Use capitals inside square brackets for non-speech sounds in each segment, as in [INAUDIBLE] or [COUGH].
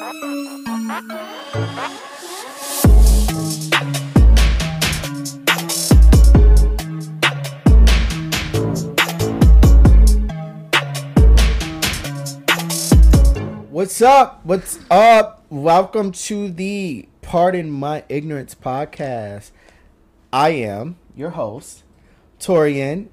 What's up? What's up? Welcome to the Pardon My Ignorance podcast. I am your host, Torian,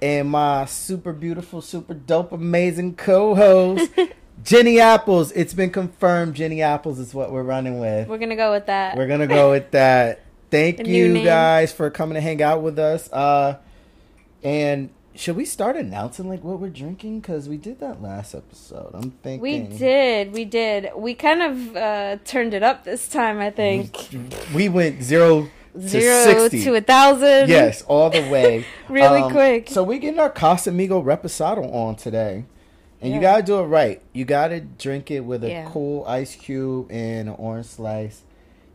and my super beautiful, super dope, amazing co host, [LAUGHS] Jenny Apples. It's been confirmed Jenny Apples is what we're running with. We're gonna go with that. We're gonna go with that. Thank [LAUGHS] The you guys for coming to hang out with us. Uh, and should we start announcing like what we're drinking? Because we did that last episode. I'm thinking we did, we did. We kind of uh, turned it up this time. I think [LAUGHS] We went zero to zero sixty. to a thousand. yes, all the way. [LAUGHS] Really Um, quick. So we getting our Casamigo Reposado on today. And you gotta do it right. You gotta drink it with a Yeah. cool ice cube and an orange slice.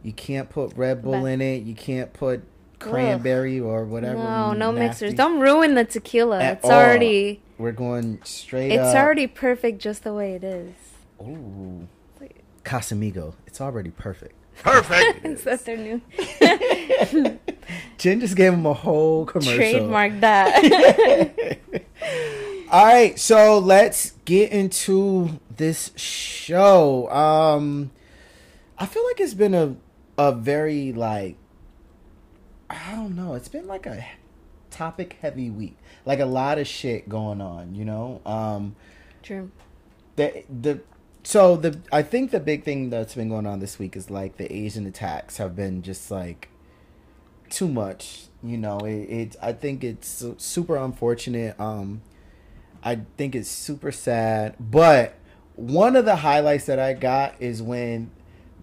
You can't put Red Bull But- in it. You can't put cranberry or whatever. No, no mixers. Don't ruin the tequila. At it's all. already, We're going straight it's up. already perfect just the way it is. Ooh. Casamigo. It's already perfect. Perfect. [LAUGHS] Is that their new [LAUGHS] Jen just gave him a whole [LAUGHS] commercial. trademark? That All right, so let's get into this show. Um I feel like it's been a a very like I don't know, it's been like a topic heavy week. Like a lot of shit going on, you know? Um true. the the so the I think the big thing that's been going on this week is like the Asian attacks have been just like too much. You know, it, it I think it's super unfortunate. Um, I think it's super sad. But one of the highlights that I got is when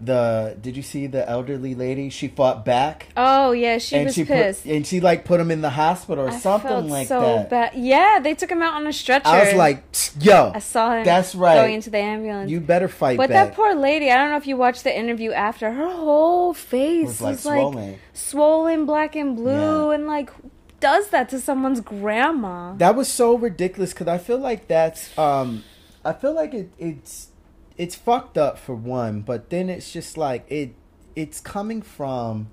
the did you see the elderly lady? She fought back. Oh yeah, she was she pissed. put and she like put him in the hospital or I something felt like so that. bad. Yeah, they took him out on a stretcher. I was like, [SNIFFS] yo, I saw him. that's right. Going into the ambulance. you better fight But back. that poor lady, I don't know if you watched the interview after, her whole face was like was like swollen. swollen, black and blue, Yeah. and like does that to someone's grandma. That was so ridiculous because I feel like that's um, I feel like it, it's it's fucked up for one, but then it's just like it it's coming from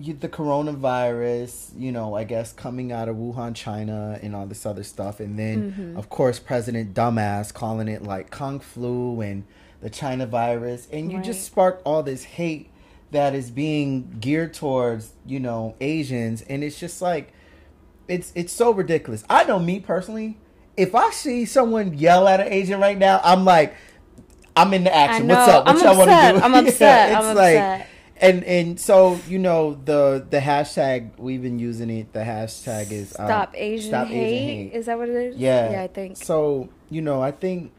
you, the coronavirus, you know, I guess coming out of Wuhan, China, and all this other stuff, and then Mm-hmm. of course President dumbass calling it like Kung flu and the China virus, and you just Right. sparked all this hate that is being geared towards you know Asians, and it's just like it's it's so ridiculous. I know me personally, if I see someone yell at an Asian right now, I'm like, I'm in the action. What's up? What I'm y'all want to do? I'm [LAUGHS] upset. I'm like, upset. and and so you know the the hashtag we've been using it. The hashtag is um, Stop Asian, Stop hate. Asian hate. Is that what it is? Yeah, Yeah, I think. so. You know, I think,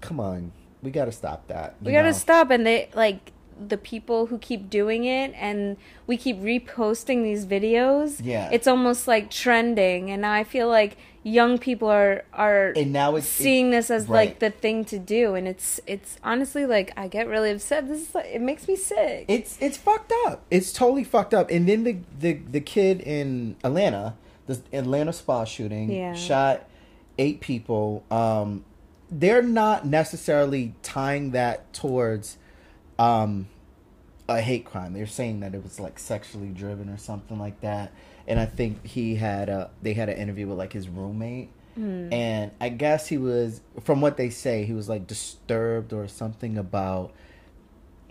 come on, we got to stop that. we gotta stop and they like the people who keep doing it and we keep reposting these videos Yeah. it's almost like trending and now i feel like young people are are And now it's seeing this as right. like the thing to do and it's it's honestly like i get really upset this is like, it makes me sick It's it's fucked up. It's totally fucked up. And then the the the kid in Atlanta, the Atlanta spa shooting, Yeah. shot eight people. Um, they're not necessarily tying that towards um a hate crime. They're saying that it was like sexually driven or something like that. And I think he had a they had an interview with like his roommate. And I guess he was from what they say, he was like disturbed or something about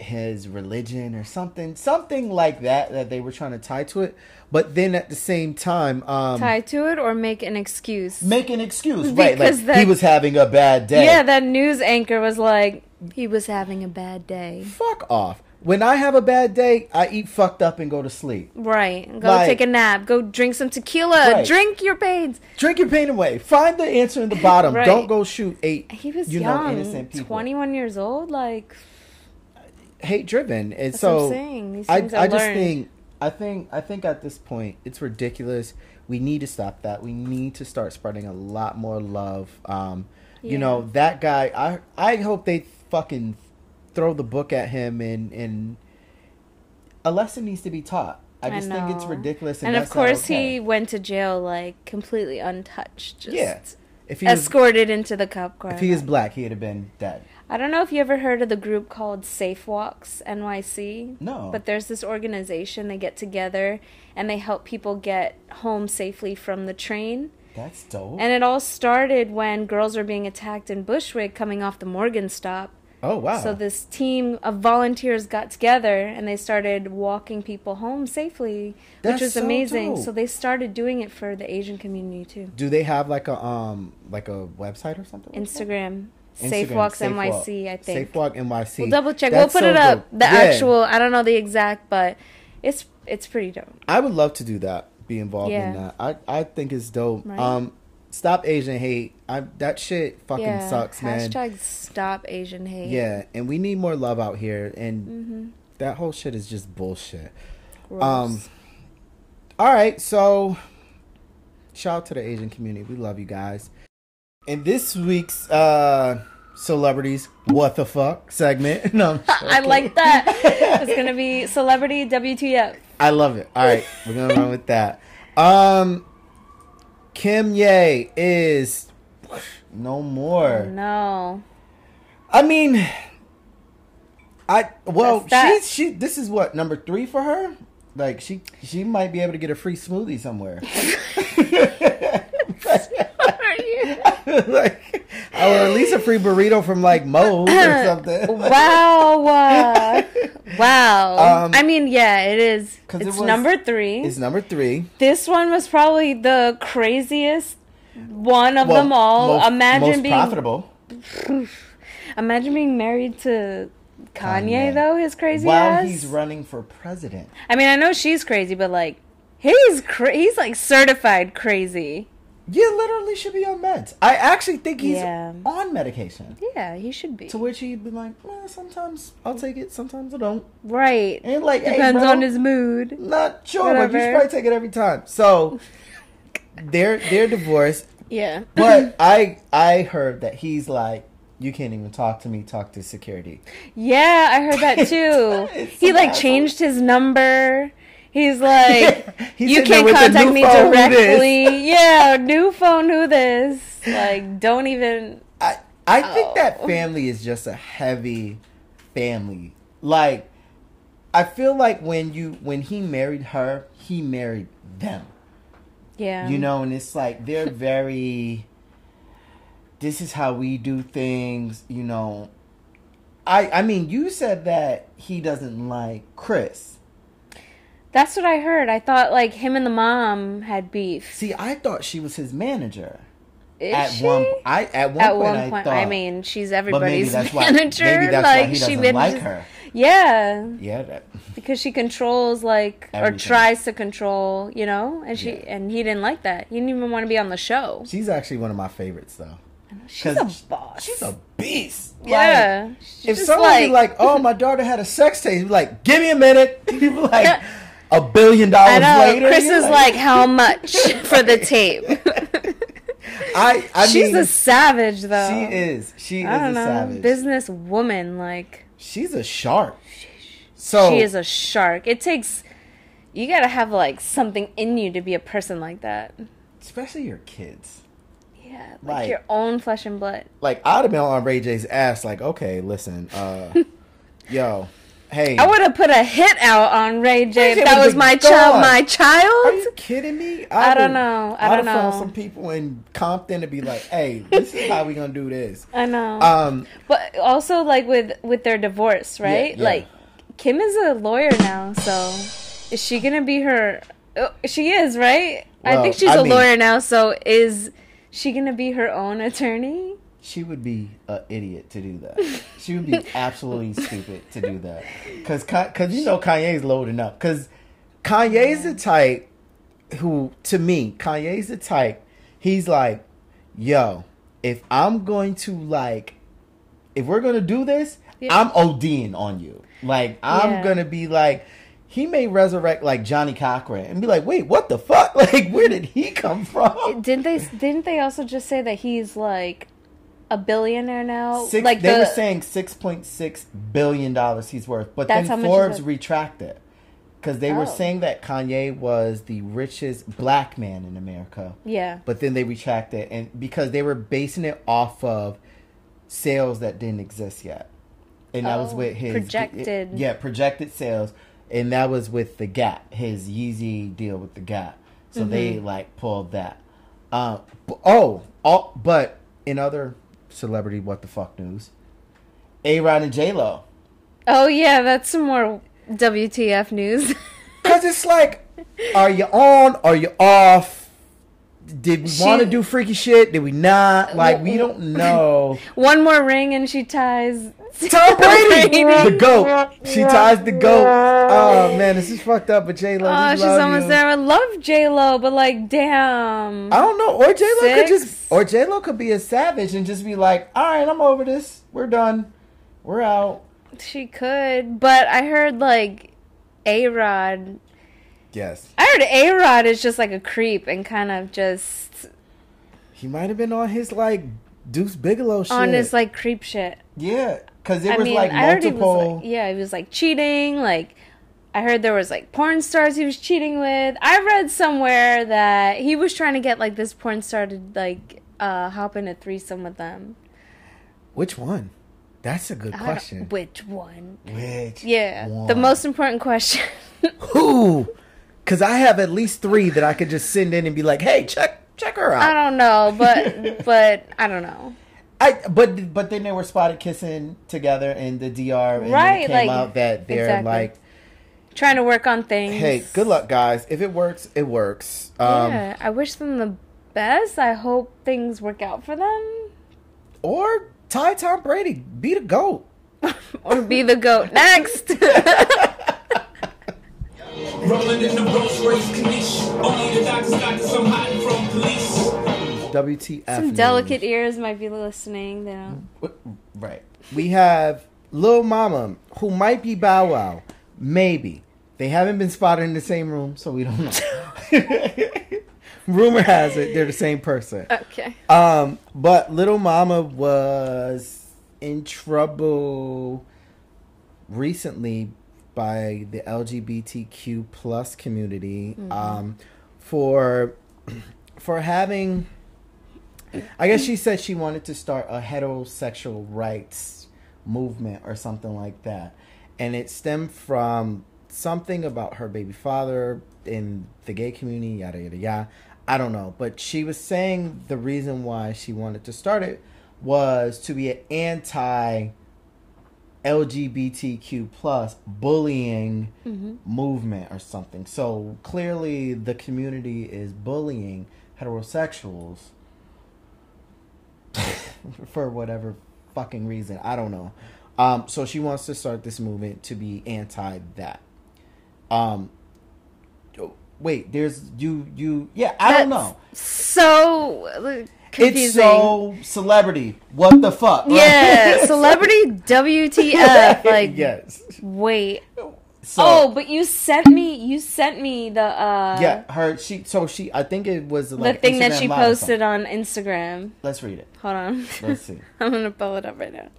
his religion or something something like that that they were trying to tie to it but then at the same time um tie to it or make an excuse make an excuse right like Because he was having a bad day yeah that news anchor was like he was having a bad day fuck off when i have a bad day i eat fucked up and go to sleep right go Like- take a nap go drink some tequila Right. drink your pains drink your pain away find the answer in the bottom [LAUGHS] Right. don't go shoot eight he was you know young innocent people 21 years old like hate driven and so what I'm saying. These I, things I just think I think I think at this point it's ridiculous. We need to stop that. We need to start spreading a lot more love. Um, You know that guy. I I hope they fucking throw the book at him and and a lesson needs to be taught. I just think it's ridiculous. And, And of course, okay. he went to jail like completely untouched. Just yeah. If he was escorted into the cop car. if he is black, he'd have been dead. I don't know if you ever heard of the group called Safe Walks NYC. No. But there's this organization, they get together and they help people get home safely from the train. That's dope. And it all started when girls were being attacked in Bushwick coming off the Morgan stop. Oh wow. So this team of volunteers got together and they started walking people home safely, That's which was so amazing. dope. So they started doing it for the Asian community too. Do they have like a um like a website or something? Instagram, Safe Instagram, Walks Safe Walk. NYC, I think. Safe Walk NYC. We'll double check. That's we'll put so it up. dope. The Yeah. actual, I don't know the exact, but it's it's pretty dope. I would love to do that. Be involved in that. I I think it's dope. Right. Um, stop Asian hate. I that shit fucking yeah. sucks, man. Hashtag Stop Asian Hate. Yeah, and we need more love out here, and Mm-hmm. that whole shit is just bullshit. Gross. Um, all right, so shout out to the Asian community. We love you guys. In this week's uh celebrities, what the fuck segment? [LAUGHS] No, [LAUGHS] I like that. [LAUGHS] it's gonna be celebrity WTF. I love it. All right, we're gonna run with that. Um, Kim Ye is no more. No. I mean, I well, she she. This is what number three for her. Like she she might be able to get a free smoothie somewhere. [LAUGHS] [LAUGHS] like, or at least a free burrito from like Moe's or [LAUGHS] something. wow. uh, [LAUGHS] wow. Um, I mean, yeah, it is. 'Cause it It's was- number three. It's number three. This one was probably the craziest one of Well, them all. most, imagine most being profitable. [SIGHS] imagine being married to Kanye, Kanye. though, his crazy While ass. he's running for president. I mean, I know she's crazy, but like he's cra- he's like certified crazy. You literally should be on meds. I actually think he's Yeah. on medication. Yeah, he should be. To which he'd be like, well, sometimes I'll take it, sometimes I don't. Right. And like, hey, Depends bro, on his mood. Not sure, but you should probably take it every time. So they're they're divorced, Yeah. but [LAUGHS] I I heard that he's like, you can't even talk to me. Talk to security. Yeah, I heard that too. [LAUGHS] He like asshole. changed his number. He's like, [LAUGHS] He's you can't contact me phone, directly. Yeah, new phone, who this? Like, don't even. I I think Oh. that family is just a heavy family. Like I feel like when you when he married her, he married them. Yeah. You know, and it's like they're [LAUGHS] very this is how we do things, you know. I I mean, you said that he doesn't like Chris. That's what I heard. I thought like him and the mom had beef. See, I thought she was his manager. Is at she? one I at one At point one I point, thought I mean, she's but maybe everybody's that's why [LAUGHS] manager. maybe that's like why he she doesn't manages, like her. Yeah, Yeah, that, [LAUGHS] because she controls like Everything. or tries to control, you know, and she Yeah. and he didn't like that. He didn't even want to be on the show. she's actually one of my favorites though. She's a boss. She's a beast. Like, yeah. She's if someone be like, "Oh, my daughter had a sex tape," like, "Give me a minute." [LAUGHS] Be like, a billion dollars I know. later. Chris is like, how much [LAUGHS] for the tape? [LAUGHS] I, I She's mean, a savage, though. she is. She I is don't a know, savage. business woman. Like She's a shark. So she is a shark. It takes you gotta have like something in you to be a person like that. especially your kids. Yeah, like, Like- your own flesh and blood. Like I'd have been on Ray J's ass. Like, okay, listen, uh, [LAUGHS] yo, hey, I would have put a hit out on Ray J Ray if J that was my child. My child. Are you kidding me? I don't would've- know. I don't have found know. some people in Compton to be like, "Hey, this is how we gonna do this." [LAUGHS] I know. Um, but also like with with their divorce, right? yeah. Like Kim is a lawyer now, so is she gonna be her? oh, She is, right? I think she's I a mean- lawyer now. So is she gonna be her own attorney? She would be an idiot to do that. She would be [LAUGHS] absolutely stupid to do that. Cause, cause you know Kanye's loading up. Cause Kanye's the type who, to me, Kanye's the type. He's like, yo, if I'm going to like, if we're gonna do this, Yeah. I'm ODing on you. Like, I'm Yeah. gonna be like. He may resurrect like Johnnie Cochran and be like, "Wait, what the fuck? [LAUGHS] Like, where did he come from?" Didn't they? Didn't they also just say that he's like a billionaire now? Six, like they the, were saying six point six billion dollars he's worth, but then Forbes retracted because they were Oh. saying that Kanye was the richest black man in America, yeah. but then they retracted and because they were basing it off of sales that didn't exist yet, and that was Oh, with his projected. yeah, projected sales, and that was with the Gap, his Yeezy deal with the Gap. So they Mm-hmm. like pulled that. Uh, oh, all, but in other celebrity what the fuck news, A Rod and J Lo. Oh yeah, that's some more WTF news. [LAUGHS] Cause it's like, are you on? Are you off? Did we want to do freaky shit? Did we not? Like we don't know. [LAUGHS] One more ring and she ties Tom Brady, the goat. She ties the goat. Oh man, this is fucked up. But J Lo, Oh, she's almost there. I love J Lo, but like, damn. I don't know. Or J Lo could just, or J Lo could be a savage and just be like, all right, I'm over this. We're done. We're out. She could, but I heard like A Rod. Yes, I heard A Rod is just like a creep and kind of just he might have been on his like Deuce Bigalow shit. on his like creep shit. yeah, because there I was mean, like I heard he multiple. was like, yeah, he was like cheating. Like, I heard there was like porn stars he was cheating with. I read somewhere that he was trying to get like this porn star to like uh hop in a threesome with them. Which one? That's a good question. Which one? Which? Yeah, the most important question. [LAUGHS] Who? Because I have at least three that I could just send in and be like, "Hey, check check her out." I don't know, but [LAUGHS] but I don't know. I, but but then they were spotted kissing together in the DR, and Right, it came like, out that they're exactly. like, Trying to work on things. "Hey, good luck, guys. If it works, it works." Um, yeah, I wish them the best. I hope things work out for them. Or tie Tom Brady, be the goat. [LAUGHS] or be the goat next. [LAUGHS] Rolling in the Rolls Royce Corniche. Only the doctors got this. I'm hiding from police. WTF? Some delicate ears might be listening. They don't. Right. We have Lil Mama, who might be Bow Wow. Maybe. They haven't been spotted in the same room, so we don't know. [LAUGHS] Rumor has it they're the same person. Okay. Um, but Little Mama was in trouble recently by the LGBTQ plus community um, for [CLEARS THROAT] for having. I guess she said she wanted to start a heterosexual rights movement or something like that, and it stemmed from something about her baby father in the gay community, yada yada yada. I don't know, but she was saying the reason why she wanted to start it was to be an anti LGBTQ plus bullying mm-hmm. movement or something. So clearly the community is bullying heterosexuals [LAUGHS] for whatever fucking reason. I don't know. Um, so she wants to start this movement to be anti that. Um, wait, there's you you yeah I don't know. So uh, confusing. It's so celebrity. What the fuck? yeah, [LAUGHS] celebrity WTF? Like, yes. wait. [LAUGHS] So, oh, but you sent me. You sent me the uh yeah, her she so she I think it was the like thing that she Live posted on Instagram. Let's read it. Hold on. Let's see. [LAUGHS] I'm gonna pull it up right now.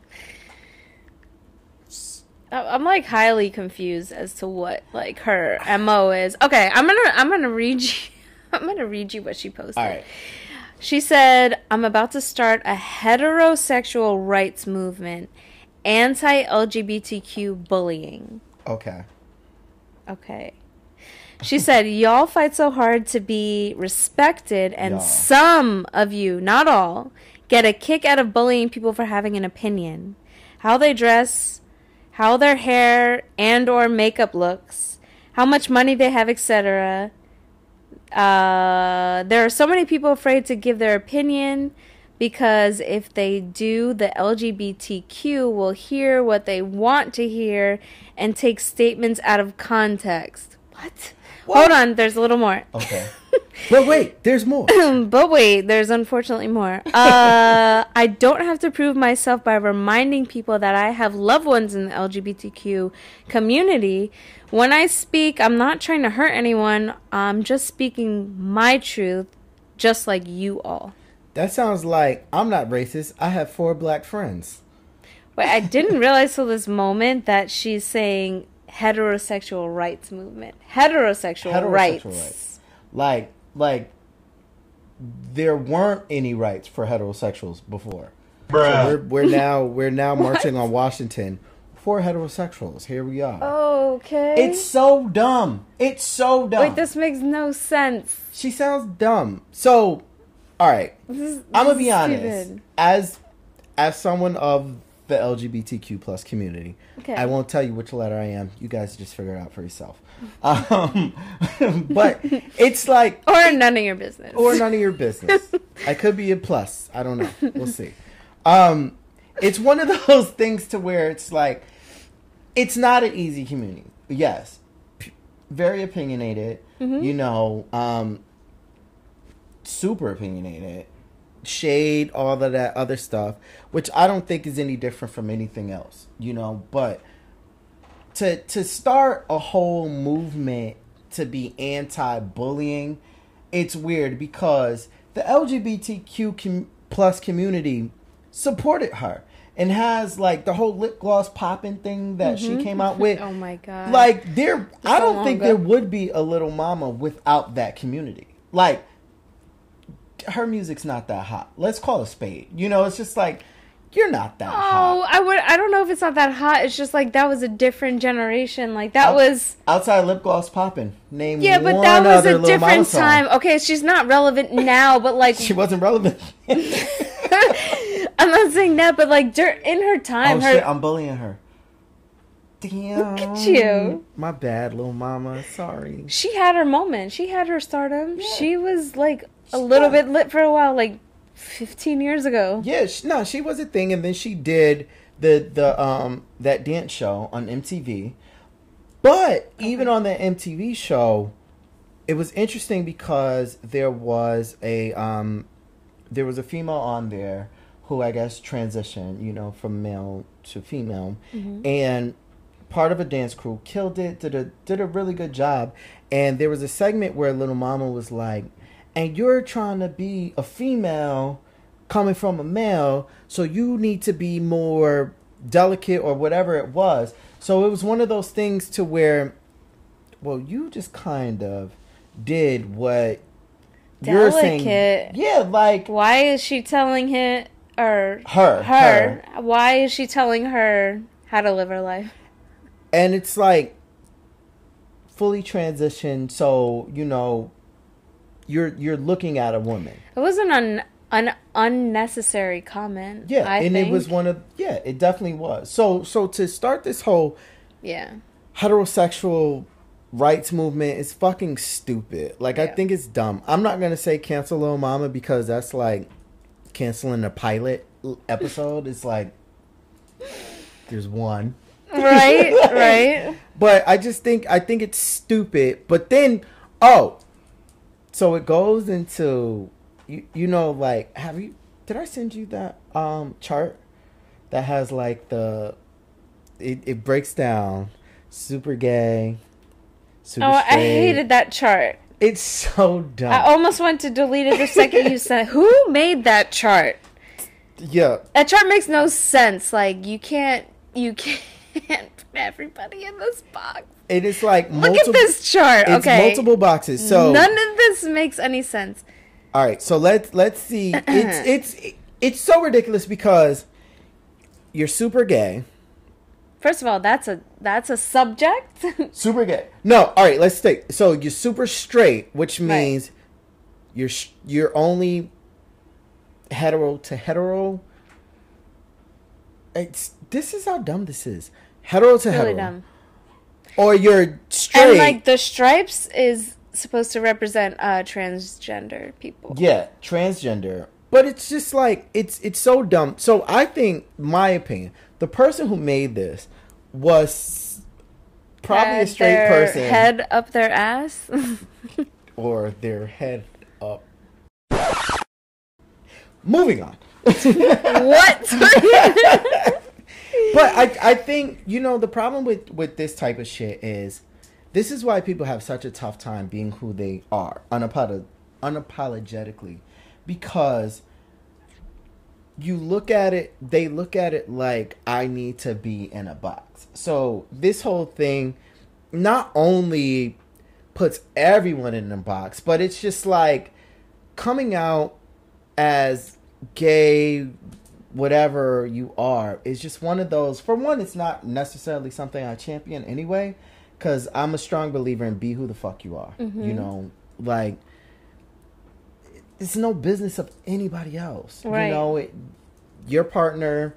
I'm like highly confused as to what like her mo is. Okay, I'm gonna I'm gonna read you. [LAUGHS] I'm gonna read you what she posted. All right. She said, "I'm about to start a heterosexual rights movement, anti-LGBTQ bullying." Okay. Okay. She said, Y'all fight so hard to be respected, and Y'all. some of you, not all, get a kick out of bullying people for having an opinion. How they dress, how their hair and or makeup looks, how much money they have, etc. Uh, there are so many people afraid to give their opinion because if they do, the LGBTQ will hear what they want to hear and take statements out of context. What? What? Hold on, there's a little more. Okay. [LAUGHS] but wait, there's more. [CLEARS THROAT] but wait, there's unfortunately more. [LAUGHS] Uh, I don't have to prove myself by reminding people that I have loved ones in the LGBTQ community. When I speak, I'm not trying to hurt anyone. I'm just speaking my truth, just like you all. That sounds like I'm not racist. I have four black friends. Wait, I didn't realize till this moment that she's saying heterosexual rights movement. Heterosexual, Heterosexual rights. rights. Like like there weren't any rights for heterosexuals before. We're, we're now we're now [LAUGHS] marching on Washington for heterosexuals. Here we are. Okay. It's so dumb. It's so dumb. Wait, this makes no sense. She sounds dumb. So, all right. This is, I'm gonna be honest. stupid. As as someone of the LGBTQ plus community, Okay. I won't tell you which letter I am. You guys just figure it out for yourself. Um, [LAUGHS] but it's like [LAUGHS] Or none of your business. or none of your business. [LAUGHS] I could be a plus. I don't know. We'll see. Um, it's one of those things to where it's like, it's not an easy community. Yes, p- very opinionated. You know, um, super opinionated. Shade, all of that other stuff, which I don't think is any different from anything else. You know, but to to start a whole movement to be anti-bullying it's weird because the lgbtq com- plus community supported her and has like the whole lip gloss popping thing that she mm-hmm. came out [LAUGHS] with oh my god. like there i don't think ago. there would be a little mama without that community like her music's not that hot let's call a spade you know it's just like you're not that oh, hot Oh, I would. I don't know if it's not that hot. It's just like that was a different generation. Like that Out- was. outside lip gloss popping name Yeah, but that was a different time. Okay, she's not relevant [LAUGHS] now, but like she wasn't relevant [LAUGHS] I'm not saying that, but like in her oh time, her shit i'm bullying her damn Look at you. my bad little mama sorry she had her moment. She had her stardom. She was like a little bit lit for a while, like 15 years ago. Yeah, she, no, she was a thing, and then she did the the um that dance show on MTV. But even on that MTV show, it was interesting because there was a um there was a female on there who I guess transitioned, you know, from male to female, and part of a dance crew killed it did a did a really good job. And there was a segment where little mama was like and you're trying to be a female coming from a male so you need to be more delicate or whatever it was so it was one of those things to where well you just kind of did what you're saying yeah like Why is she telling him or Her, her? Why is she telling her how to live her life? and it's like fully transitioned so you know you're you're looking at a woman It wasn't an an unnecessary comment. yeah I and think. it was one of yeah it definitely was so so to start this whole yeah. heterosexual rights movement is fucking stupid like i think it's dumb i'm not gonna say cancel Lil mama because that's like canceling a pilot episode it's like there's one Right, [LAUGHS] right. But I just think I think it's stupid. But then, oh, so it goes into you. You know, like have you? Did I send you that um chart that has like the? It it breaks down super gay, super Oh, I hated that chart. It's so dumb. I almost went to delete it the second you said. Who made that chart? yeah, That chart makes no sense. Like you can't, you can't everybody in this box. it is like Look at this chart. It's okay, multiple boxes. So none of this makes any sense. All right, so let's let's see. [CLEARS THROAT] It's it's it's so ridiculous because you're super gay. First of all, that's a that's a subject. [LAUGHS] Super gay. No, all right, let's take. So you're super straight, which means you're you're only hetero to hetero. It's this is how dumb this is. Hetero to hetero. dumb. Or you're straight. And like the stripes is supposed to represent uh transgender people. Yeah, transgender. But it's just like it's it's so dumb. So I think my opinion, the person who made this was probably a straight their person Head up their ass. [LAUGHS] or their head up. Moving on. [LAUGHS] what? [LAUGHS] But I I think, you know, the problem with with this type of shit is this is why people have such a tough time being who they are unapolog- unapologetically. Because you look at it they look at it like i need to be in a box. So this whole thing not only puts everyone in a box but it's just like coming out as gay whatever you are is just one of those. For one, it's not necessarily something I champion anyway, because I'm a strong believer in be who the fuck you are. Mm-hmm. You know, like it's no business of anybody else. Right. You know, it, your partner,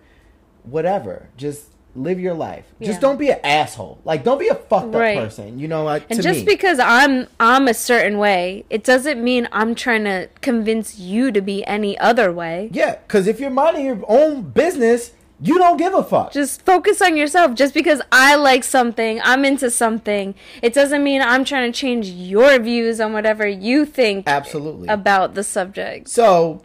whatever. Just live your life. Yeah. Just don't be an asshole. Like, don't be a fucked up Right. person. You know, like And just me. because I'm I'm a certain way, it doesn't mean I'm trying to convince you to be any other way. yeah, because if you're minding your own business, you don't give a fuck. Just focus on yourself. Just because I like something, I'm into something, it doesn't mean I'm trying to change your views on whatever you think Absolutely. about the subject. So,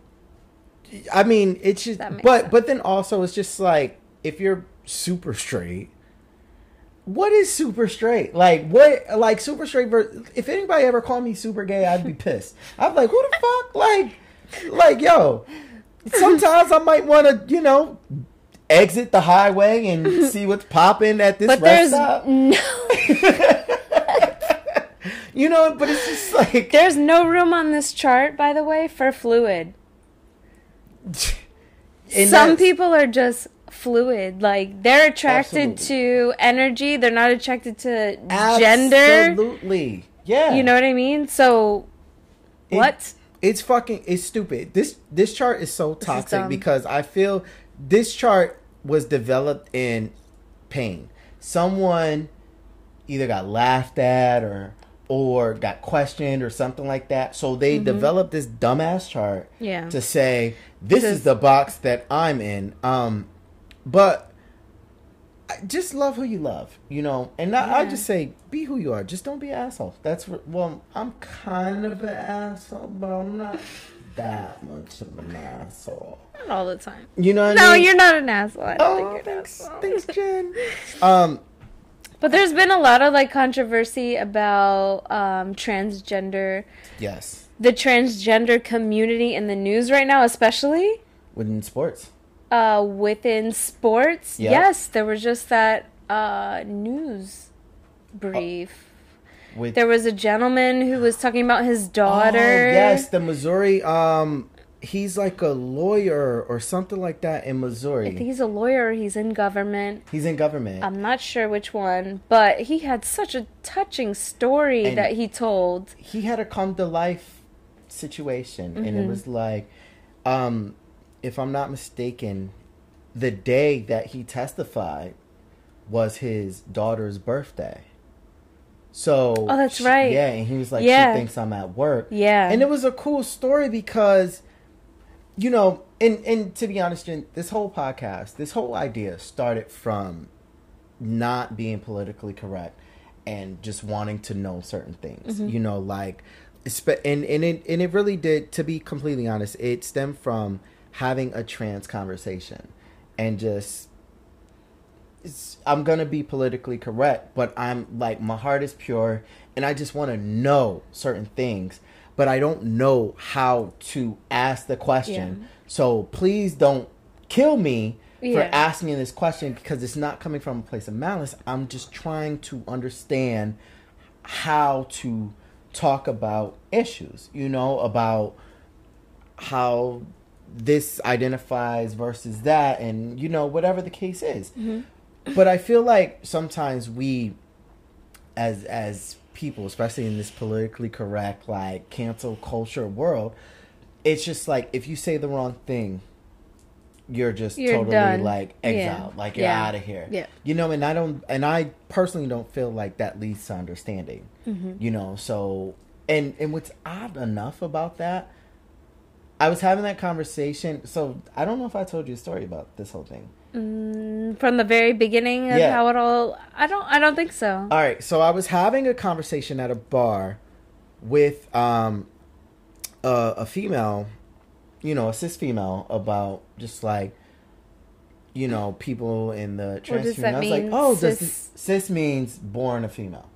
I mean, it's just, but sense. but then also it's just like if you're super straight, what is super straight? Like what? Like super straight. If anybody ever called me super gay, I'd be [LAUGHS] pissed. I'm like, who the fuck? Like, like yo. Sometimes I might want to, you know, exit the highway and [LAUGHS] see what's popping at this But rest there's stop. no [LAUGHS] You know, but it's just like there's no room on this chart, by the way, for fluid. Some people are just fluid. Like they're attracted Absolutely. to energy. They're not attracted to gender. Absolutely. Yeah. You know what I mean? So It- what? It's fucking it's stupid. This this chart is so toxic dumb. because I feel this chart was developed in pain. Someone either got laughed at or or got questioned or something like that. So they developed this dumbass chart Mm-hmm. Yeah. to say this This- is the box that I'm in. Um but I just love who you love, you know. And I, I just say, be who you are. Just don't be an asshole. That's well, I'm kind of an asshole, but I'm not [LAUGHS] that much of an asshole. Not all the time. You know No, I mean? you're not an asshole. I don't Oh, think you're an thanks, asshole. thanks, [LAUGHS] Jen. Um, But there's been a lot of like controversy about um, transgender, yes, the transgender community in the news right now, especially within sports. Uh, within sports. Yeah. Yes, there was just that uh, news brief. With There was a gentleman who was talking about his daughter. Oh, daughter. yes, the Missouri. Um, he's like a lawyer or something like that in Missouri. I think he's a lawyer. He's in government. he's in government. I'm not sure which one, but he had such a touching story And- that he told. he had a come to life situation and Mm-hmm. it was like um if i'm not mistaken the day that he testified was his daughter's birthday so Oh, that's she- right. yeah and he was like Yeah. she thinks i'm at work Yeah. and it was a cool story because you know and and to be honest Jen, this whole podcast this whole idea started from not being politically correct and just wanting to know certain things Mm-hmm. you know like and and it and it really did to be completely honest it stemmed from having a trans conversation and just it's, I'm gonna be politically correct, but I'm like my heart is pure, and I just want to know certain things, but I don't know how to ask the question. Yeah. So please don't kill me for asking this question because it's not coming from a place of malice. I'm just trying to understand how to talk about issues. You know about how this identifies versus that and you know whatever the case is but i feel like sometimes we as as people especially in this politically correct like cancel culture world it's just like if you say the wrong thing you're just You're totally done. like Yeah. exiled like you're Yeah. out of here Yeah. you know and i don't and i personally don't feel like that leads to understanding Mm-hmm. you know so and and what's odd enough about that i was having that conversation so i don't know if i told you a story about this whole thing Mm, from the very beginning of Yeah. how it all. I don't. I don't think so. all right so i was having a conversation at a bar with um a, a female you know a cis female about just like you know people in the trans community. i was like oh does cis? cis means born a female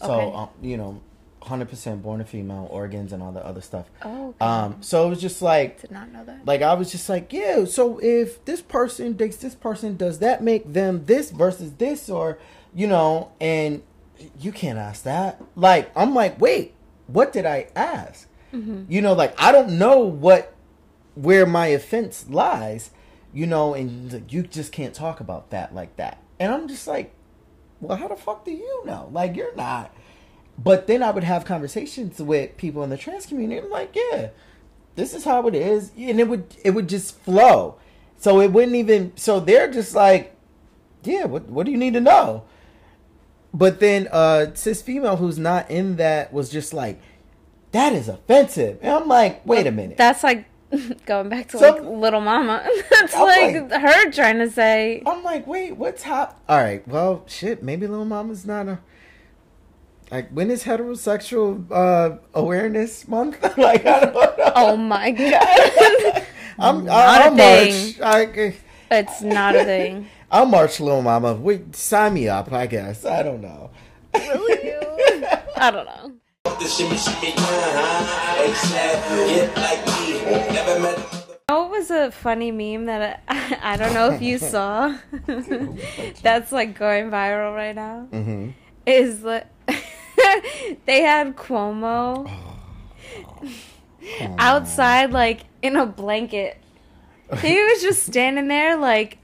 so Okay. um, you know 100% born a female organs and all the other stuff Oh, okay. um so it was just like did not know that. like I was just like, yeah. So if this person dates this person, does that make them this versus this, or you know? And you can't ask that. Like I'm like, wait, what did I ask? You know, like I don't know what where my offense lies. you know, and like, you just can't talk about that like that. And I'm just like, well, how the fuck do you know? Like, you're not. But then I would have conversations with people in the trans community. I'm like, yeah, this is how it is, and it would it would just flow. So it wouldn't even. So they're just like, yeah, what what do you need to know? But then uh cis female who's not in that was just like, that is offensive. And I'm like, wait a minute. That's like [LAUGHS] going back to So- like Little Mama. [LAUGHS] That's like, like- her trying to say. I'm like, wait, what's hap? All right, well, shit, maybe Little Mama's not a. Like, when is heterosexual uh, awareness month? [LAUGHS] like, I don't know. Oh my god, [LAUGHS] I'm, not I, a I'll thing. march. I, it's not a thing. [LAUGHS] I'll march, Little Mama. Wait, sign me up, I guess. I don't know. I don't know. The shimmy, shimmy. Except, get like me. Never met a Oh, it was a funny meme that I, I don't know if you saw. That's like going viral right now. Mm-hmm. Is that [LAUGHS] they had Cuomo oh. outside, like in a blanket. He [LAUGHS] was just standing there, like,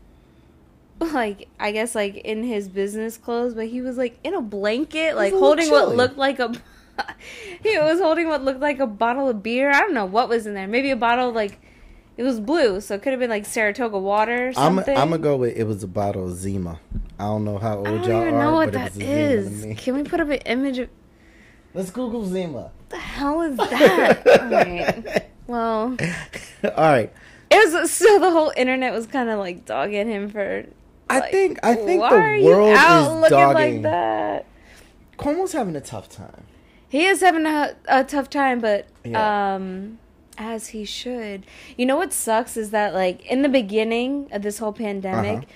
like I guess like in his business clothes, but he was like in a blanket, like a holding what looked like a. [LAUGHS] he was holding what looked like a bottle of beer. I don't know what was in there. Maybe a bottle of, like it was blue, so it could have been like Saratoga water or I'm, something. I'm gonna go with it was a bottle of Zima. I don't know how old I don't y'all are, know what but that it was a Zima to is. me. Can we put up an image of Let's Google Zima. what the hell is [LAUGHS] that? Alright. Well, All right. it was so the whole internet was kind of like dogging him for. I think I think why the are you world out is looking dogging. like that. Cuomo's having a tough time. He is having a, a tough time, but Yeah. um, as he should. You know what sucks is that like in the beginning of this whole pandemic, Uh-huh.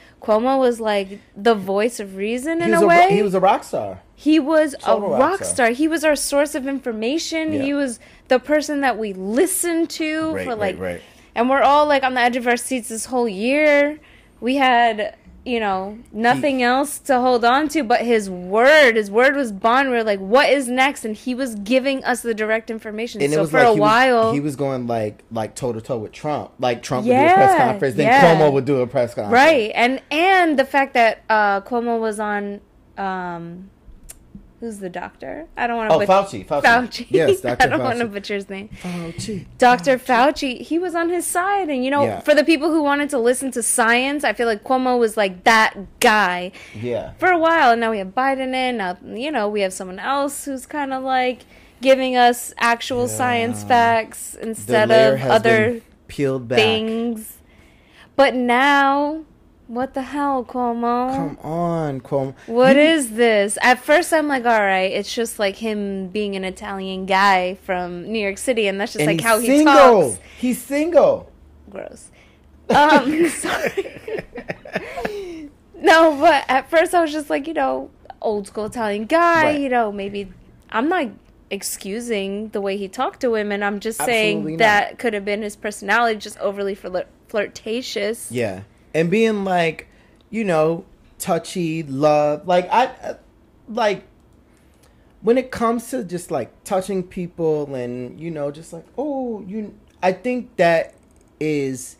Cuomo was like the voice of reason in a a, way. he was a rock star. He was a Total rock rock star. star. He was our source of information. Yeah. He was the person that we listened to Right, for right, like right. and we're all like on the edge of our seats this whole year. We had, you know, nothing else to hold on to but his word. His word was bond. We are like, what is next? And he was giving us the direct information. And so it was for like a he while, was, he was going like like toe to toe with Trump. Like Trump would do a press conference, then yeah. Cuomo would do a press conference. right? And and the fact that uh, Cuomo was on, um, who's the doctor? I don't want to. Oh, Fauci, Fauci. Fauci. [LAUGHS] Yes, Dr. [LAUGHS] I don't want to Fauci. butcher his name. Fauci. Dr. Fauci, he was on his side. And, you know, Yeah. for the people who wanted to listen to science, I feel like Cuomo was like that guy Yeah. for a while. And now we have Biden in. Now, you know, we have someone else who's kind of like giving us actual science facts instead of other peeled back. things. But now, what the hell, Cuomo? Come on, Cuomo. What You- is this? At first, I'm like, all right, it's just like him being an Italian guy from New York City, and that's just and like how he single. talks. He's single. Gross. Um, [LAUGHS] sorry. [LAUGHS] no, but at first I was just like, you know, old school Italian guy. Right. You know, maybe I'm not excusing the way he talked to women. I'm just Absolutely saying not. that could have been his personality, just overly flirt- flirtatious. Yeah, and being like, you know, touchy, love. Like I, like when it comes to just like touching people and you know, just like oh, you. I think that is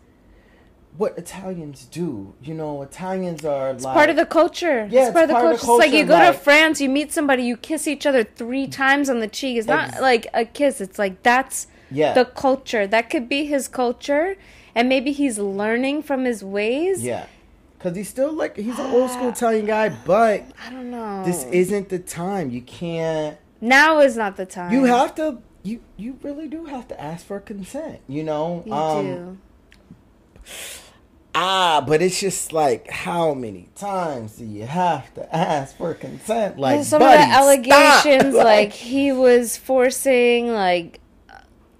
what Italians do. You know, Italians are like Part of the culture. Yeah, it's part, of the part of culture. It's like you go like- to France, you meet somebody, you kiss each other three mm. times on the cheek. It's not Ex- like a kiss. It's like that's Yeah. the culture. That could be his culture, and maybe he's learning from his ways. yeah, because he's still like he's an old school Italian guy, but [SIGHS] I don't know. this isn't the time. You can't. now is not the time. You have to. You you really do have to ask for consent. You know. You um, do. [SIGHS] Ah, but it's just like how many times do you have to ask for consent? Like And some buddy, of the allegations, [LAUGHS] stop! like he was forcing, like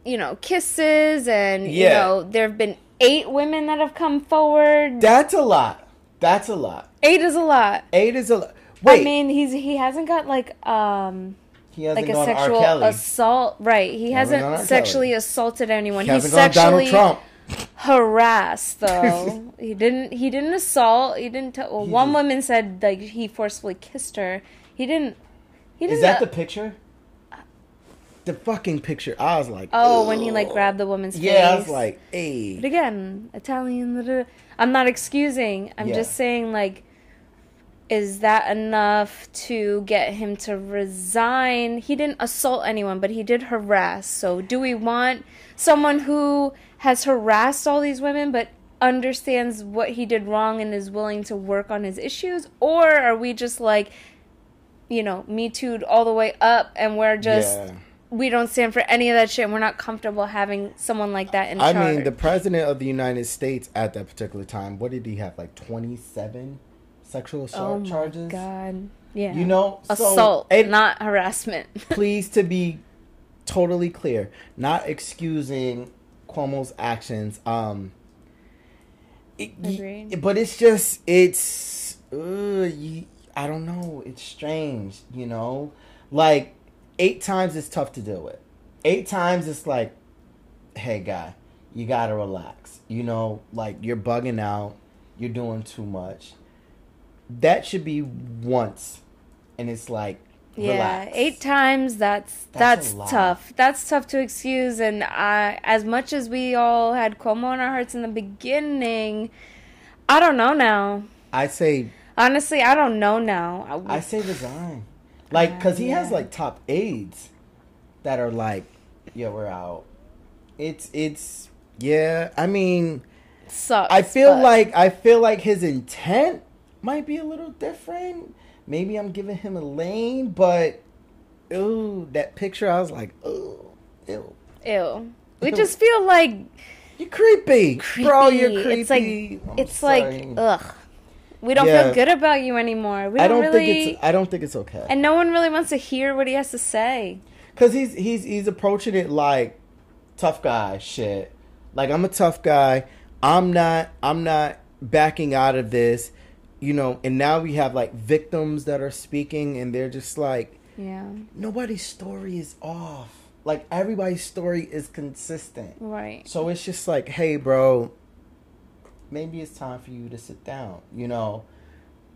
you know, kisses, and you know, there have been eight women that have come forward. that's a lot. That's a lot. Eight is a lot. Eight is a lot. Wait, I mean, he's he hasn't got like um he hasn't like a sexual assault. Right. He hasn't hasn't, sexually assaulted anyone. he He hasn't gone sexually Donald Trump. harassed [LAUGHS] though. he didn't he didn't assault. He didn't tell well, He one just- woman said like he forcefully kissed her. He didn't he didn't Is that uh, the picture? The fucking picture. I was like, Oh, when he like grabbed the woman's face. Yeah, I was like, But again, Italian. da, da, da. I'm not excusing. I'm Yeah. just saying, like, is that enough to get him to resign? He didn't assault anyone, but he did harass. So, do we want someone who has harassed all these women but understands what he did wrong and is willing to work on his issues? Or are we just like, you know, me too'd all the way up and we're just. Yeah. We don't stand for any of that shit. and We're not comfortable having someone like that in I charge. I mean, the president of the United States at that particular time, what did he have? Like 27 sexual Oh assault my charges? god. Yeah. You know, so- assault, and- not harassment. [LAUGHS] please to be totally clear, not excusing Cuomo's actions. Um, it- Agreed. but it's just it's uh, you, I don't know. It's strange, you know. Like eight times it's tough to deal with. Eight times it's like, hey guy, you gotta relax. You know, like you're bugging out. You're doing too much. That should be once, and it's like, yeah, relax. eight times. That's That's that's, tough. That's tough to excuse. And I, as much as we all had Cuomo in our hearts in the beginning, I don't know now. I say Honestly, I don't know now. I say resign. Like, ah, cause he has like top aides that are like, yeah, we're out. It's it's yeah. I mean, sucks. I feel but- like I feel like his intent might be a little different. Maybe I'm giving him a lane, but ooh, that picture, I was like, ooh, ew. ew. We Ew. just feel like You're creepy, bro. You're creepy. creepy. It's like I'm it's sorry. like ugh. We don't Yeah. feel good about you anymore. We I don't, don't really. think it's. I don't think it's okay. and no one really wants to hear what he has to say. Cause he's he's he's approaching it like tough guy shit. Like I'm a tough guy. I'm not I'm not backing out of this. You know, and now we have like victims that are speaking and they're just like Yeah. nobody's story is off. Like everybody's story is consistent. Right. So it's just like, hey bro, maybe it's time for you to sit down. You know,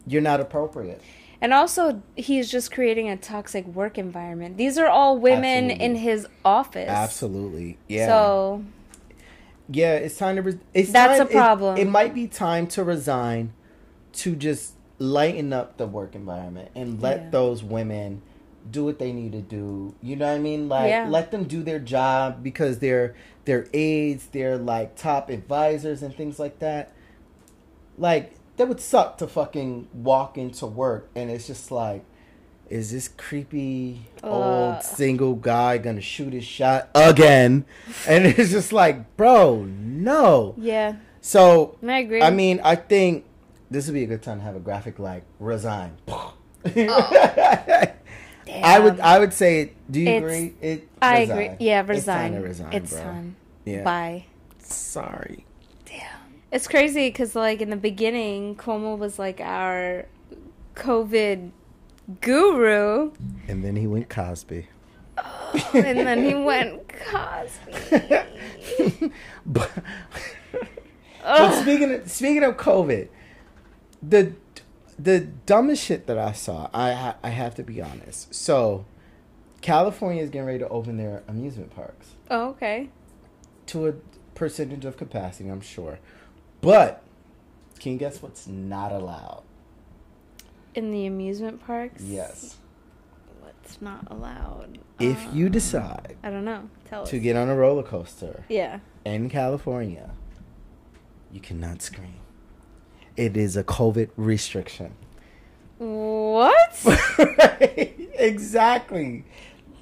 you're not appropriate. And also, he's just creating a toxic work environment. These are all women Absolutely. in his office. Absolutely. Yeah. So, Yeah, it's time to. Re- it's That's time- a problem. It, it might be time to resign, to just lighten up the work environment and let Yeah. those women do what they need to do. You know what I mean? Like Yeah. let them do their job because they're they're aides, they're like top advisors and things like that. Like that would suck to fucking walk into work and it's just like. Is this creepy old Ugh. single guy gonna shoot his shot again? And it's just like, bro, no. yeah, So I agree. I mean, I think this would be a good time to have a graphic like resign. Oh. [LAUGHS] I would I would say do you It's- agree? It I resign. agree. Yeah, It's resign. time to resign, It's bro. time. Yeah. Bye. Sorry. Damn. It's crazy because, like, in the beginning, Cuomo was like our COVID guru, And then he went Cosby. Oh, and then he went Cosby. [LAUGHS] but, [LAUGHS] but speaking of, speaking of COVID, the the dumbest shit that I saw, I ha- I have to be honest. So, California is getting ready to open their amusement parks. Oh, okay. to a percentage of capacity, I'm sure. But can you guess what's not allowed? In the amusement parks? Yes. What's not allowed? If you Um, decide I don't know. Tell to us. get on a roller coaster Yeah. in California, you cannot scream. It is a COVID restriction. What? [LAUGHS] exactly.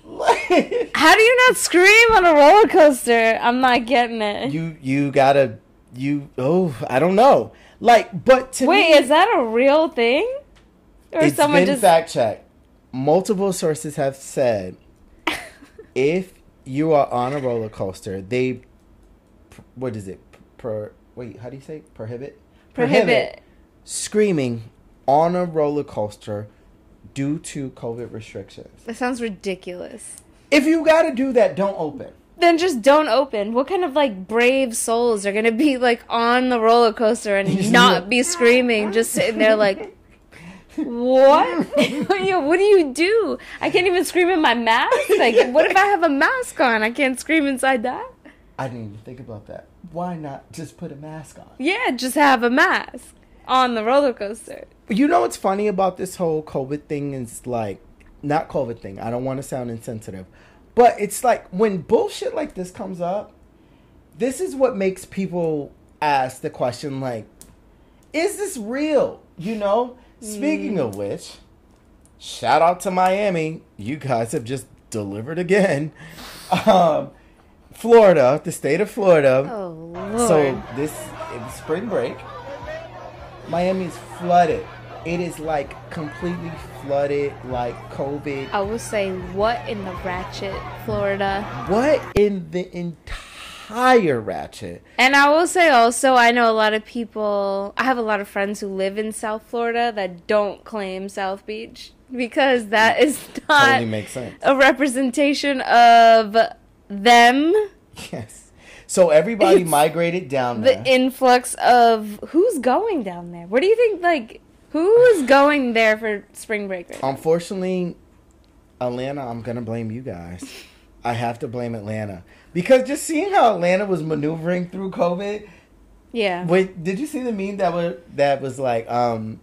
[LAUGHS] How do you not scream on a roller coaster? I'm not getting it. you you gotta you oh I don't know like but to Wait, me, is that a real thing? Or it's someone been just fact checked. Multiple sources have said [LAUGHS] if you are on a roller coaster, they what is it? Per wait, how do you say prohibit? Prohibit? screaming on a roller coaster due to COVID restrictions. That sounds ridiculous. If you got to do that, don't open. Then just don't open. What kind of like brave souls are gonna be like on the roller coaster and [LAUGHS] not be screaming, just sitting there like What? [LAUGHS] What do you do? I can't even scream in my mask. Like, what if I have a mask on? I can't scream inside that. I didn't even think about that. Why not just put a mask on? Yeah, just have a mask on the roller coaster. You know what's funny about this whole COVID thing is like, not COVID thing. I don't want to sound insensitive, but it's like when bullshit like this comes up, this is what makes people ask the question like, is this real? You know? Speaking of which, shout out to Miami. You guys have just delivered again. [LAUGHS] Um, Florida, the state of Florida. Oh lord. So this spring break. Miami is flooded. It is like completely flooded, like COVID. I will say, what in the ratchet, Florida? What in the entire ratchet? And I will say also, I know a lot of people. I have a lot of friends who live in South Florida that don't claim South Beach because that is not Totally makes sense. a representation of them. Yes. So everybody It's migrated down there. The influx of who's going down there. What do you think? Like, who's going there for spring break? Right? Unfortunately, Atlanta, I'm gonna blame you guys. I have to blame Atlanta because just seeing how Atlanta was maneuvering through COVID. yeah. Wait, did you see the meme that was that was like, um,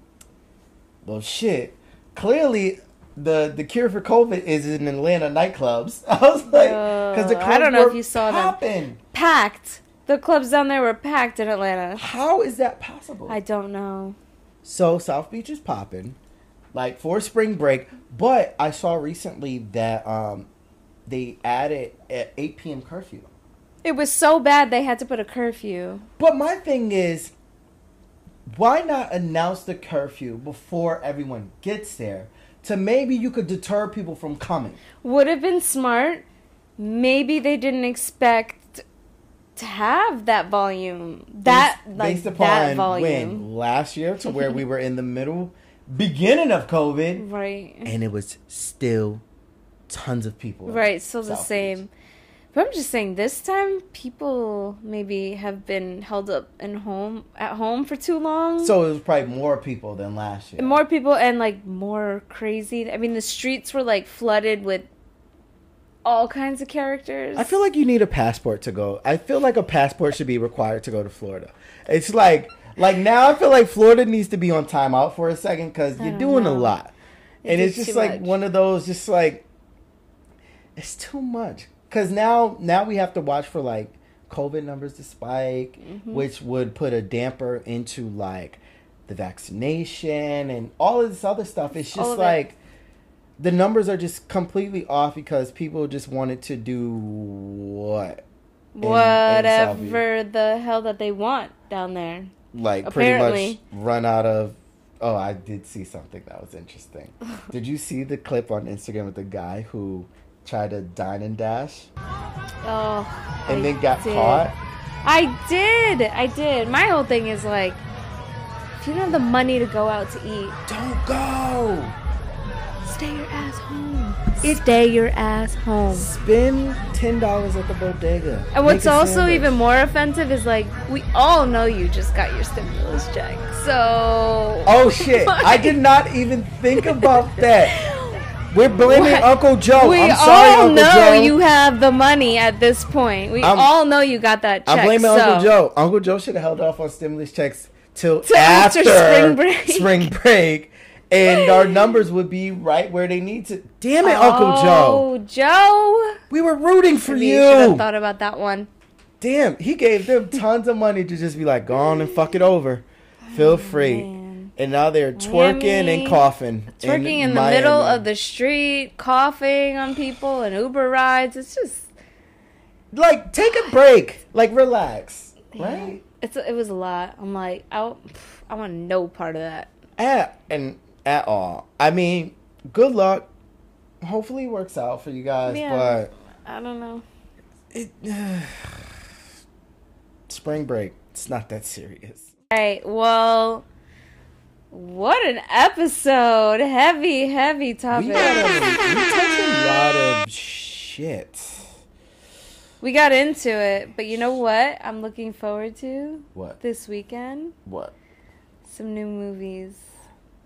well, shit. Clearly, the the cure for COVID is in Atlanta nightclubs. [LAUGHS] I was like, because the Uh, I clubs don't know if you saw them. popping. packed. The clubs down there were packed in Atlanta. How is that possible? I don't know. So South Beach is popping, like for spring break. But I saw recently that um, they added at 8 p.m. curfew. It was so bad they had to put a curfew. But my thing is, why not announce the curfew before everyone gets there? To maybe you could deter people from coming. Would have been smart. Maybe they didn't expect to have that volume. That based, like based that volume. when last year to where we [LAUGHS] were in the middle, beginning of COVID, Right. and it was still tons of people. Right, still the South same. But I'm just saying this time people maybe have been held up in home at home for too long. So it was probably more people than last year. more people and like more crazy. I mean the streets were like flooded with all kinds of characters. I feel like you need a passport to go. I feel like a passport should be required to go to Florida. It's like like now I feel like Florida needs to be on timeout for a second because you're doing a lot, and do it's just like much. one of those just like it's too much because now now we have to watch for like COVID numbers to spike, Mm-hmm. which would put a damper into like the vaccination and all of this other stuff. It's just of it. like the numbers are just completely off because people just wanted to do what in- in Whatever the hell that they want down there. like Apparently. pretty much run out of oh i did see something that was interesting [LAUGHS] did you see the clip on instagram with the guy who tried to dine and dash Oh. and I then got did. caught I did. I did. My whole thing is like if you don't have the money to go out to eat, don't go stay your ass home. It- stay your ass home. spend ten dollars at the bodega And what's also sandwich. even more offensive is like we all know you just got your stimulus check. So oh shit [LAUGHS] i did not even think about that we're blaming What? uncle joe we i'm sorry all uncle know joe you have the money at this point. We I'm- all know you got that check. I'm blaming so. Uncle Joe. Uncle Joe should have held off on stimulus checks till, Till after, after spring break. spring break, and our numbers would be right where they need to. Damn it, Uncle oh, Joe! Oh, Joe. We were rooting for Maybe you should have you. thought about that one. Damn, he gave them tons of money to just be like, go on and fuck it over. Feel free. Oh, And now they're twerking and coughing. Twerking in, the Miami. middle of the street, coughing on people and Uber rides. It's just Like, take a break. Like, relax. Right? It's it was a lot. I'm like, I I want no part of that. at and at all. I mean, good luck. Hopefully, it works out for you guys. Yeah. But I don't know. it, [SIGHS] spring break, it's not that serious. All right. Well, what an episode! Heavy, heavy topic. we touched a lot of shit. We got into it, but you know what? I'm looking forward to What? this weekend What? some new movies.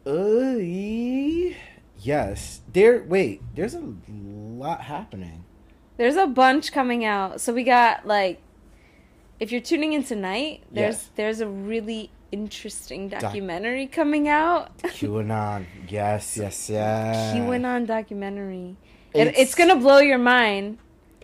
Uh, yes. There. Wait. There's a lot happening. There's a bunch coming out. So we got like if you're tuning in tonight, there's Yes. there's a really interesting documentary coming out. [LAUGHS] QAnon. Yes. Yes. Yes. QAnon documentary. It, It's- it's gonna blow your mind.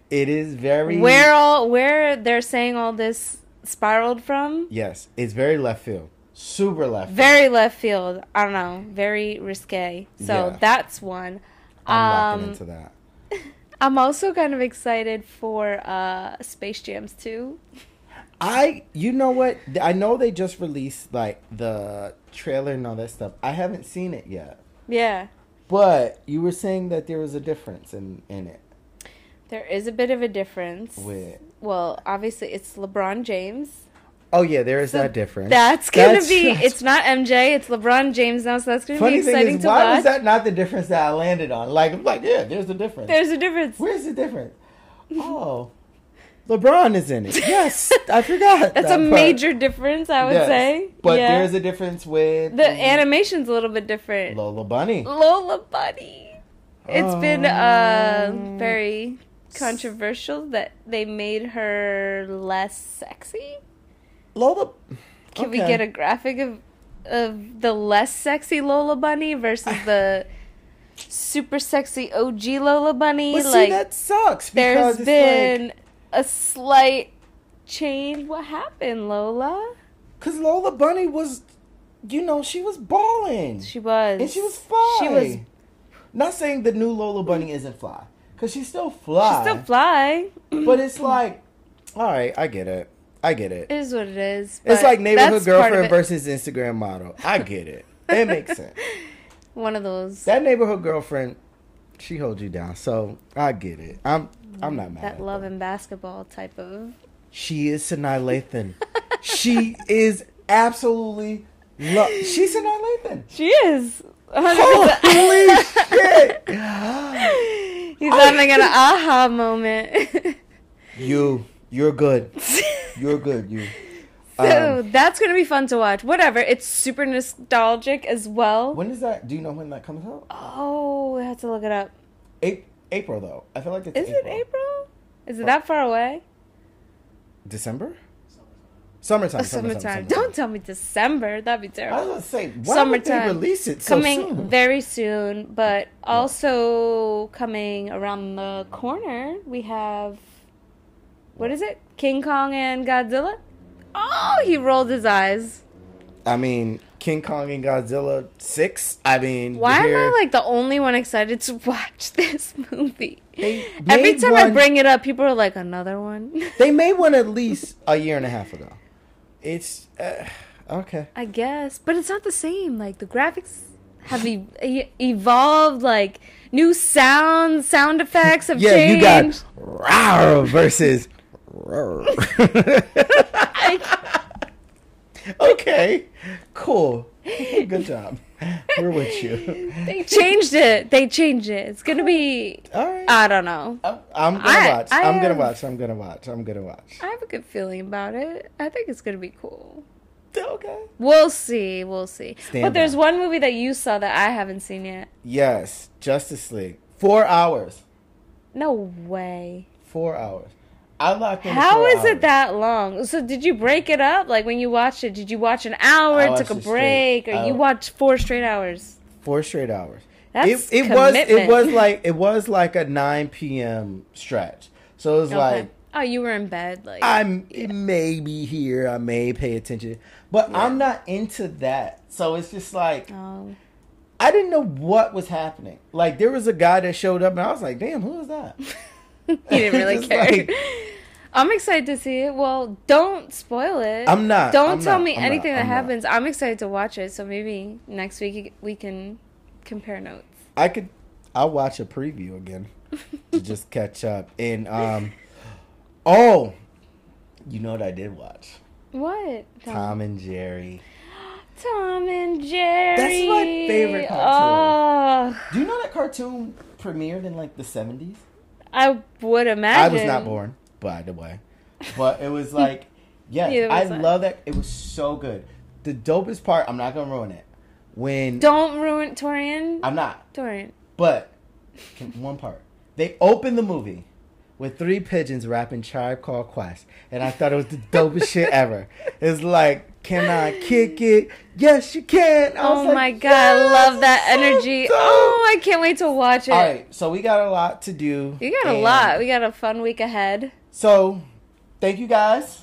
It is very. Where all where they're saying all this spiraled from? Yes. It's very left field. Super left. field. Very left field. I don't know. Very risque. So Yeah. that's one. I'm locking Um, into that. [LAUGHS] I'm also kind of excited for uh Space Jams 2. I, you know what? I know they just released like the trailer and all that stuff. I haven't seen it yet, Yeah. but you were saying that there was a difference in in it There is a bit of a difference. with. Well, obviously it's LeBron James. Oh yeah, there is So that difference. That's gonna That's- be. that's- It's not MJ. It's LeBron James now, so that's gonna Funny be thing exciting is, to why watch. was that not the difference that I landed on? Like, I'm like, yeah, there's a difference. There's a difference. Where's the difference? [LAUGHS] Oh, LeBron is in it. [LAUGHS] Yes, I forgot. That's that a part. major difference, I would Yes. say. But yeah. there's a difference with the animation's a little bit different. Lola Bunny. Lola Bunny. It's been uh Um, very controversial that they made her less sexy. Lola. Can we get a graphic of of the less sexy Lola Bunny versus the super sexy OG Lola Bunny? See, like that sucks there's because it's been like, a slight change. What happened, Lola? cause Lola Bunny was, you know, she was balling She was and she was fly. She was not saying the new Lola Bunny isn't fly, cause she's still fly. she's still fly. [CLEARS THROAT] but it's like, all right, I get it. I get it. It is what it is. It's like neighborhood that's part of girlfriend versus Instagram model. I get it. It makes [LAUGHS] sense. One of those. That neighborhood girlfriend, she holds you down. So I get it. I'm I'm not mad. that at love her. and basketball type of. She is Sanaa [LAUGHS] Lathan. she is absolutely love. She's Sanaa Lathan. She is. 100%. Holy shit! [LAUGHS] [GASPS] He's having an aha moment. [LAUGHS] You, you're good. You're good. You. so Um, that's gonna be fun to watch. Whatever. It's super nostalgic as well. when is that? Do you know when that comes out? Oh, I have to look it up. A- April though. I feel like it's Is April. it April? Is it that far away? December. Summertime. Oh, summertime. summertime. Don't tell me December. That'd be terrible. I was gonna say, why Summertime. would they release it so coming soon? very soon, but also coming around the corner, we have what is it? King Kong and Godzilla. Oh, he rolled his eyes. I mean, King Kong and Godzilla six. I mean, Why am I like the only one excited to [LAUGHS] watch this movie? Every time I bring it up, people are like, another one. [LAUGHS] They made one at least a year and a half ago. It's uh, okay. I guess, but it's not the same. Like the graphics have e- evolved. Like new sounds, sound effects have Yeah, [LAUGHS] changed. Yeah, you got rawr versus. rawr. [LAUGHS] okay, cool. Good job. We're with you. [LAUGHS] They changed it. They changed it. It's gonna be. All right. I don't know. I'm, I'm gonna I- watch. I I'm gonna watch. I'm gonna watch. I'm gonna watch. I have a good feeling about it. I think it's gonna be cool. Okay. We'll see. We'll see. Stand but there's by. one movie that you saw that I haven't seen yet. Yes, Justice League. Four hours. No way. Four hours. I locked in. How is hours. it that long? So did you break it up? Like when you watched it, did you watch an hour, took a straight. break, or I- you uh, watched four straight hours? Four straight hours. That's it, it was it was like it was like a nine p.m. stretch. So it was Okay. like oh, you were in bed, like I'm it may be here. I may pay attention, but I'm not into that. So it's just like oh, I didn't know what was happening. Like there was a guy that showed up, and I was like, "Damn, who is that?" [LAUGHS] [LAUGHS] he didn't really care. like- I'm excited to see it. Well, don't spoil it. I'm not. Don't I'm tell not, me I'm anything not, that I'm not. happens. I'm excited to watch it. So maybe next week we can compare notes. I could. I'll watch a preview again to just [LAUGHS] catch up. And um, oh, you know what I did watch? What? Tom and Jerry. [GASPS] Tom and Jerry. That's my favorite Oh, Do you know that cartoon premiered in like the seventies? I would imagine. I was not born, by the way, but it was [LAUGHS] like, yes, I I. love that. It was so good. The dopest part, I'm not gonna ruin it, when Don't ruin Taurean. I'm not, Taurean. but can- one part. They open the movie with three pigeons rapping Tribe Called Quest, and I thought it was the [LAUGHS] dopest shit ever. It's like, can I kick it? Yes, you can. Oh like, my god, I love that so energy. dope." Oh, I can't wait to watch it. All right, so we got a lot to do. You got a lot. We got a fun week ahead. So, thank you guys.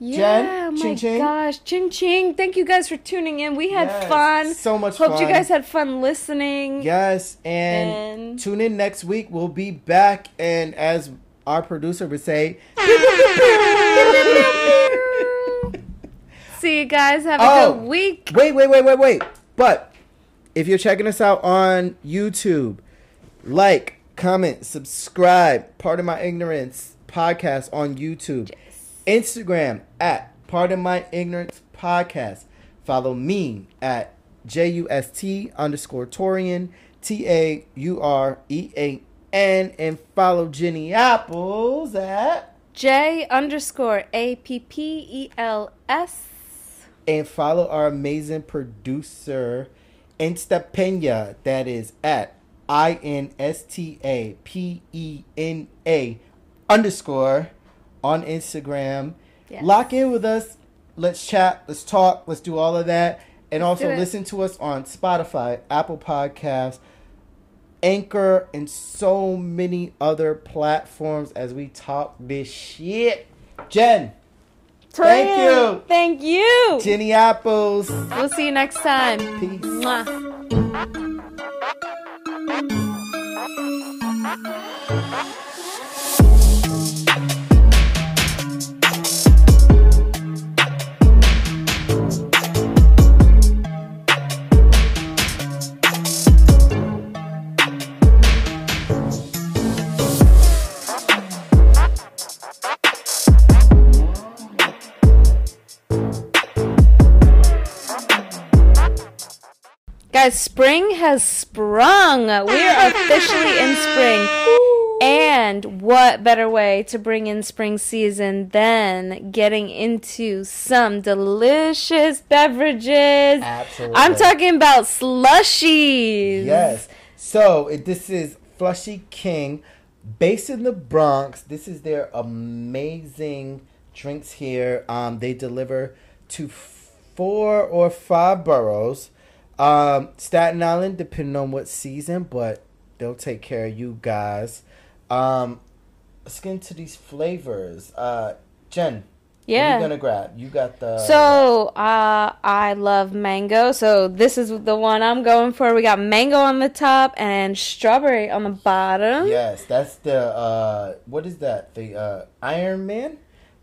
Yeah, my ching ching. gosh, ching ching! Thank you guys for tuning in. We had Yes, fun. So much Hope fun. you guys had fun listening. Yes, and, And- tune in next week. We'll be back, and as our producer would say, See you guys. Have a Oh. good week. wait, wait, wait, wait, wait. But if you're checking us out on YouTube, like, comment, subscribe. Part of my ignorance podcast on YouTube. Instagram at Part of My Ignorance Podcast. Follow me at J U S T underscore Taurean, T A U R E A N, and follow Jenny Apples at, J underscore A P P E L S. and follow our amazing producer, Insta Pena, that is at I N S T A P E N A underscore on Instagram. Yes. Lock in with us. Let's chat. Let's talk. Let's do all of that. And Let's also listen to us on Spotify, Apple Podcasts, Anchor, and so many other platforms as we talk this shit. Jen, Thank you. Thank you. Jenny Apples. We'll see you next time. Peace. Mwah. Has sprung. We are officially in spring. And what better way to bring in spring season than getting into some delicious beverages? Absolutely. I'm talking about slushies. Yes. So it, this is Flushy King, based in the Bronx. This is their amazing drinks here. Um, they deliver to four or five boroughs. Um, Staten Island, depending on what season, but they'll take care of you guys. Um, let's get into these flavors. Uh, Jen, Yeah. what are gonna grab? You got the So, uh, I love mango. So, this is the one I'm going for. We got mango on the top and strawberry on the bottom. Yes, that's the uh what is that? The uh Iron Man?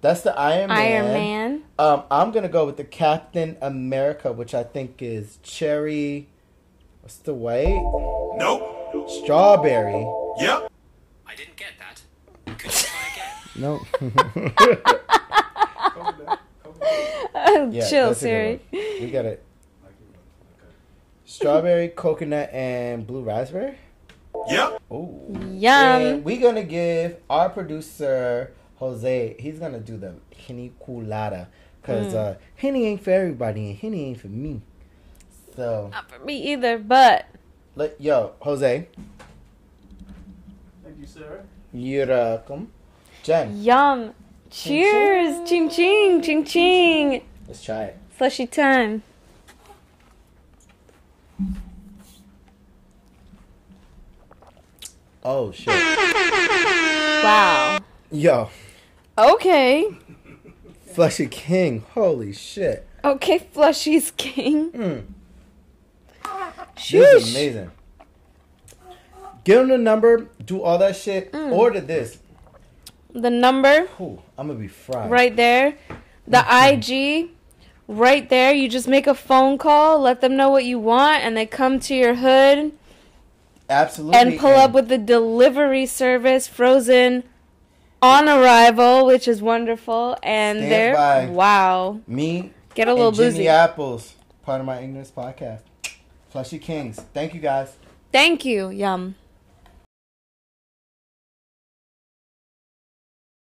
That's the Iron Man. Iron Man. Um I'm going to go with the Captain America, which I think is cherry What's the white? Nope. Strawberry. Yep. I didn't get that. Could you try again? [LAUGHS] No. [LAUGHS] Yeah, Chill, that's Siri. We got it. Strawberry, coconut, and blue raspberry. Yep. Oh. Yum. And we're gonna give our producer Jose. He's gonna do the henny colada because Hmm. uh, henny ain't for everybody and henny ain't for me. So, Not for me either, but let yo Jose, Thank you, sir. you're welcome. Jen, yum. Cheers. Ching ching. Ching ching. let's try it. Slushy time. Oh shit, Wow. yo, Okay. Flushy King. Holy shit, Okay, Flushy's king. mm, this is amazing. Give him the number. Do all that shit. Mm. Order this. The number Ooh, I'm gonna be fried. right there. The IG right there. You just make a phone call, let them know what you want, and they come to your hood Absolutely. and pull up with the delivery service frozen on arrival, which is wonderful. And Stand they're by. wow. me. Get a little and Jimmy boozy. Apples, part of my ignorance podcast. Flushy Kings. Thank you guys. Thank you. Yum.